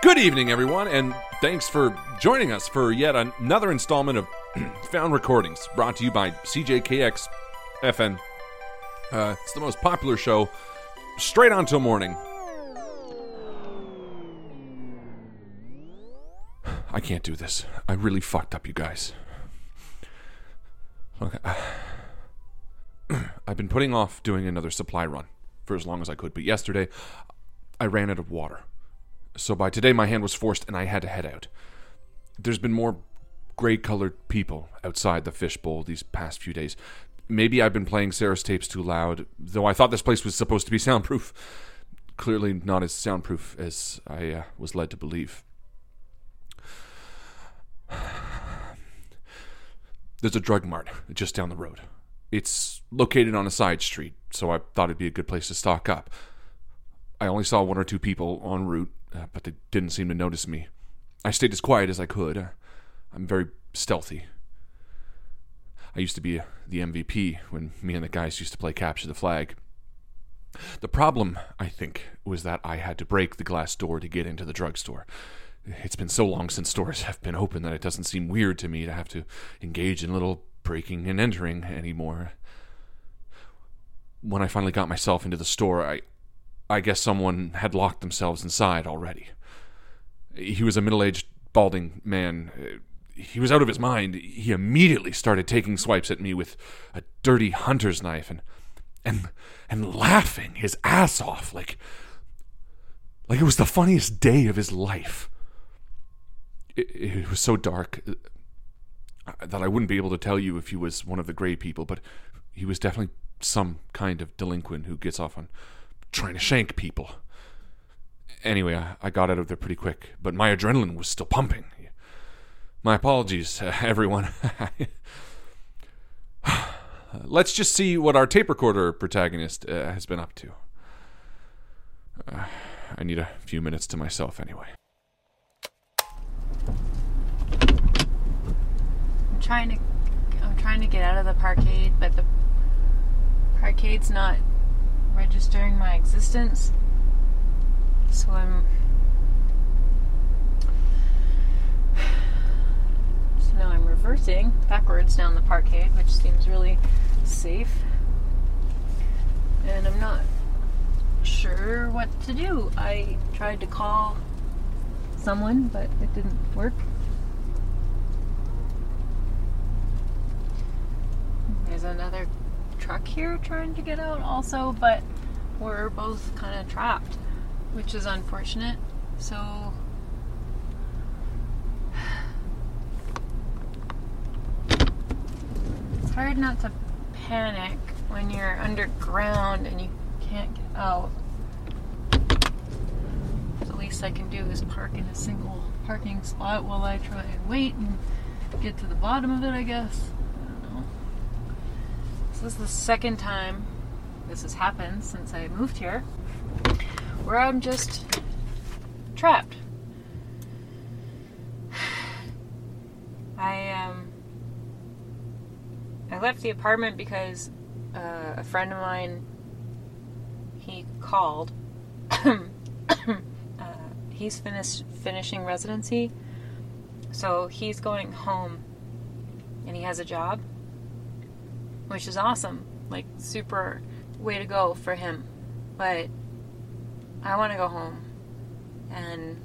Good evening, everyone, and thanks for joining us for yet another installment of Found Recordings, brought to you by CJKX FM. Uh, it's the most popular show straight on till morning. I can't do this. I really fucked up, you guys. I've been putting off doing another supply run for as long as I could, but yesterday I ran out of water. So by today, my hand was forced and I had to head out. There's been more gray colored people outside the fishbowl these past few days. Maybe I've been playing Sarah's tapes too loud, though I thought this place was supposed to be soundproof. Clearly not as soundproof as I uh, was led to believe. There's a drug mart just down the road. It's located on a side street, so I thought it'd be a good place to stock up. I only saw one or two people en route, uh, but they didn't seem to notice me. I stayed as quiet as I could. Uh, I'm very stealthy. I used to be the MVP when me and the guys used to play capture the flag. The problem, I think, was that I had to break the glass door to get into the drugstore. It's been so long since stores have been open that it doesn't seem weird to me to have to engage in little breaking and entering anymore. When I finally got myself into the store, I I guess someone had locked themselves inside already. He was a middle-aged balding man. He was out of his mind. He immediately started taking swipes at me with a dirty hunter's knife and and and laughing his ass off like like it was the funniest day of his life. It, it was so dark uh, that I wouldn't be able to tell you if he was one of the gray people, but he was definitely some kind of delinquent who gets off on trying to shank people. Anyway, I, got out of there pretty quick, but my adrenaline was still pumping. My apologies, uh, everyone. Let's just see what our tape recorder protagonist uh, has been up to. Uh, I need a few minutes to myself anyway. I'm trying to I'm trying to get out of the parkade, but the parkade's not registering my existence. So I'm So now I'm reversing backwards down the parkade, which seems really safe. And I'm not sure what to do. I tried to call someone, but it didn't work. There's another truck here trying to get out also, but we're both kind of trapped, which is unfortunate. So it's hard not to panic when you're underground and you can't get out. The least I can do is park in a single parking spot while I try and wait and get to the bottom of it, I guess. So this is the second time this has happened since I moved here, where I'm just trapped. I um I left the apartment because uh, a friend of mine he called. uh, he's finished finishing residency, so he's going home, and he has a job, which is awesome. Like super way to go for him. But I want to go home, and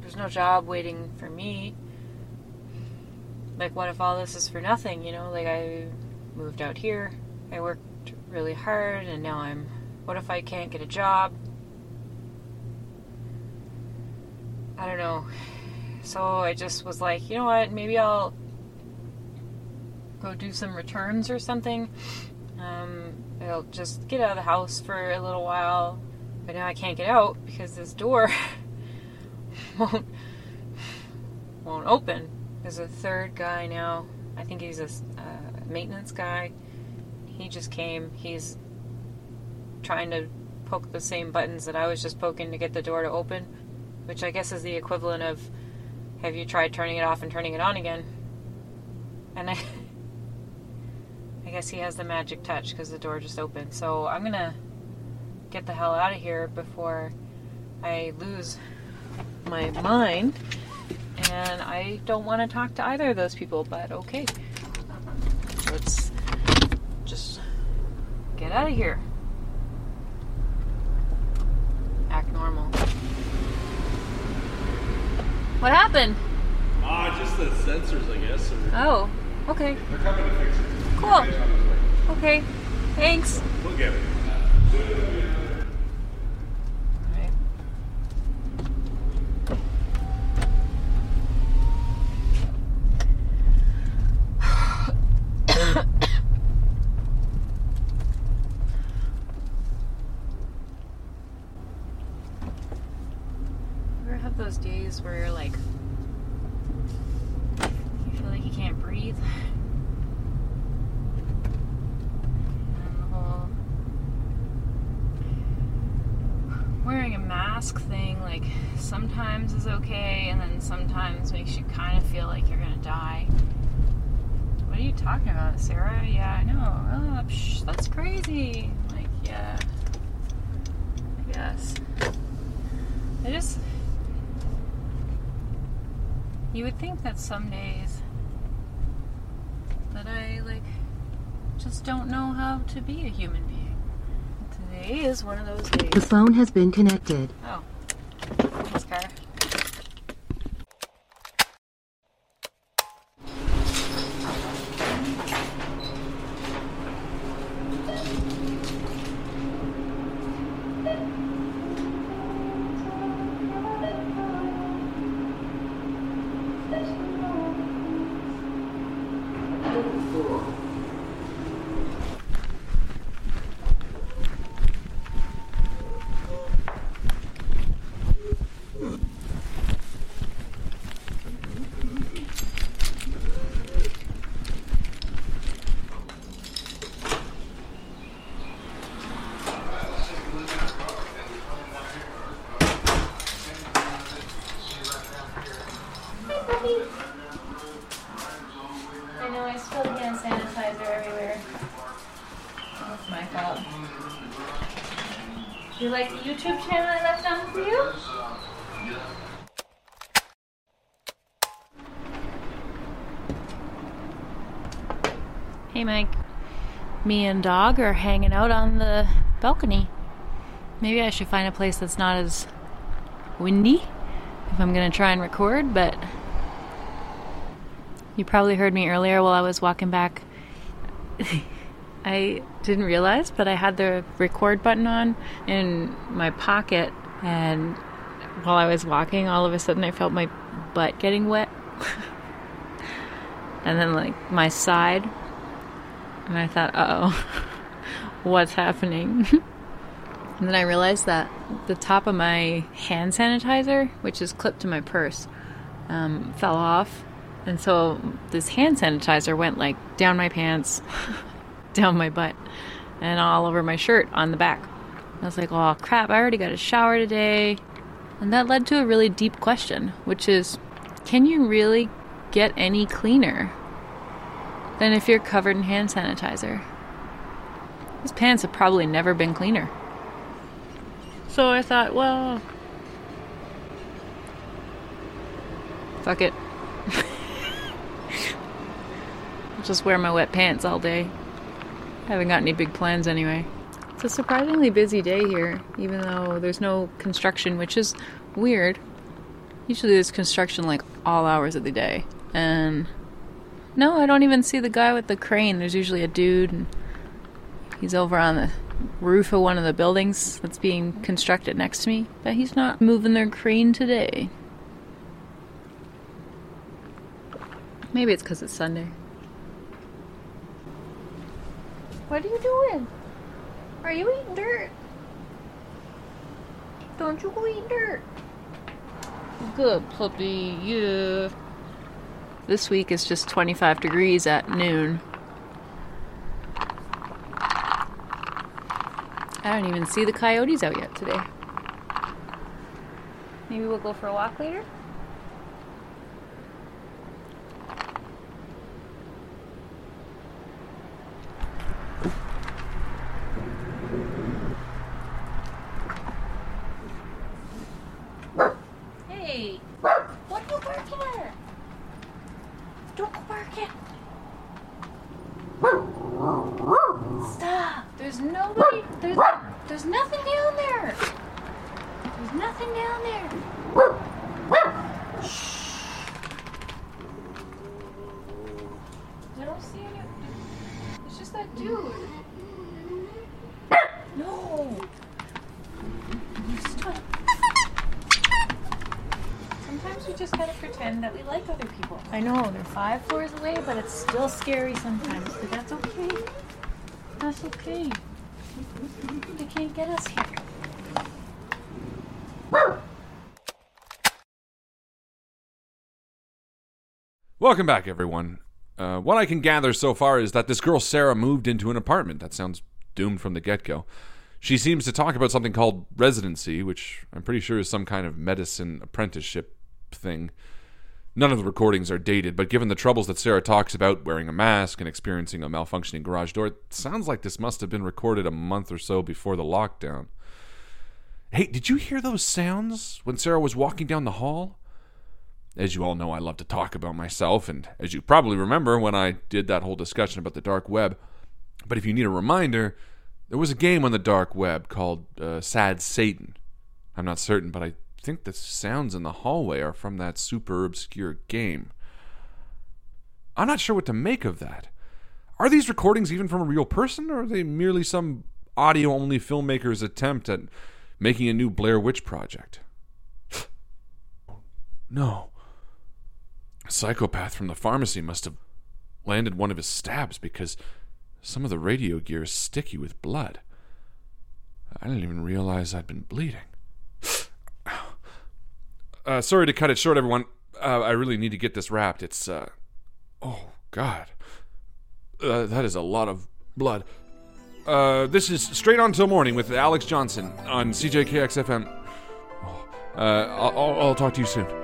there's no job waiting for me. Like, what if all this is for nothing? You know, like I moved out here, I worked really hard, and now I'm. What if I can't get a job? I don't know. So I just was like, you know what? Maybe I'll go do some returns or something. Um, I'll just get out of the house for a little while. But now I can't get out because this door won't won't open. There's a third guy now. I think he's a uh, maintenance guy. He just came. He's trying to poke the same buttons that I was just poking to get the door to open, which I guess is the equivalent of have you tried turning it off and turning it on again? And I I guess he has the magic touch because the door just opened. So I'm gonna get the hell out of here before I lose my mind. And I don't want to talk to either of those people, but okay. Let's just get out of here. Act normal. What happened? Ah, just the sensors, I guess. Or Oh, okay. they're coming to fix it. Cool. Okay. Thanks. We'll get it. Have those days where you're like, you feel like you can't breathe? And the whole wearing a mask thing like sometimes is okay and then sometimes makes you kind of feel like you're gonna die. What are you talking about sarah? Yeah i know. Oh, psh, that's crazy. Like yeah. I guess. I just you would think that some days that i like just don't know how to be a human being Today is one of those The phone has been connected. Oh. Do you like the YouTube channel I left on for you? Hey, Mike. Me and Dog are hanging out on the balcony. Maybe I should find a place that's not as windy if I'm gonna try and record, but you probably heard me earlier while I was walking back. I didn't realize, but I had the record button on in my pocket, and while I was walking, all of a sudden I felt my butt getting wet. and then, like, my side. And I thought, uh oh, what's happening? and then I realized that the top of my hand sanitizer, which is clipped to my purse, um, fell off. And so this hand sanitizer went like down my pants, down my butt, and all over my shirt on the back. I was like, oh crap, I already got a shower today. And that led to a really deep question, which is can you really get any cleaner than if you're covered in hand sanitizer? These pants have probably never been cleaner. So I thought, well, fuck it. I'll just wear my wet pants all day. I haven't got any big plans anyway. It's a surprisingly busy day here, even though there's no construction, which is weird. Usually there's construction like all hours of the day. And no, I don't even see the guy with the crane. There's usually a dude, and he's over on the roof of one of the buildings that's being constructed next to me. But he's not moving their crane today. Maybe it's because it's Sunday. What are you doing? Are you eating dirt? Don't you go eat dirt. Good puppy, yeah. This week is just 25 degrees at noon. I don't even see the coyotes out yet today. Maybe we'll go for a walk later? Stop. There's nobody. There's, there's nothing down there. There's nothing down there. Shh. Gotta that we like other people. I know they're five floors away, but it's still scary sometimes. But that's okay. That's okay. They can't get us here. Welcome back, everyone. Uh, what I can gather so far is that this girl Sarah moved into an apartment. That sounds doomed from the get go. She seems to talk about something called residency, which I'm pretty sure is some kind of medicine apprenticeship thing. None of the recordings are dated, but given the troubles that Sarah talks about, wearing a mask and experiencing a malfunctioning garage door, it sounds like this must have been recorded a month or so before the lockdown. Hey, did you hear those sounds when Sarah was walking down the hall? As you all know, I love to talk about myself, and as you probably remember when I did that whole discussion about the dark web. But if you need a reminder, there was a game on the dark web called uh, Sad Satan. I'm not certain, but I think the sounds in the hallway are from that super obscure game. I'm not sure what to make of that. Are these recordings even from a real person, or are they merely some audio only filmmaker's attempt at making a new Blair Witch project? no. A psychopath from the pharmacy must have landed one of his stabs because some of the radio gear is sticky with blood. I didn't even realize I'd been bleeding. Uh, sorry to cut it short, everyone. Uh, I really need to get this wrapped. It's, uh, oh, God. Uh, that is a lot of blood. Uh, this is Straight On Till Morning with Alex Johnson on CJKX FM. Oh, uh, I'll, I'll, I'll talk to you soon.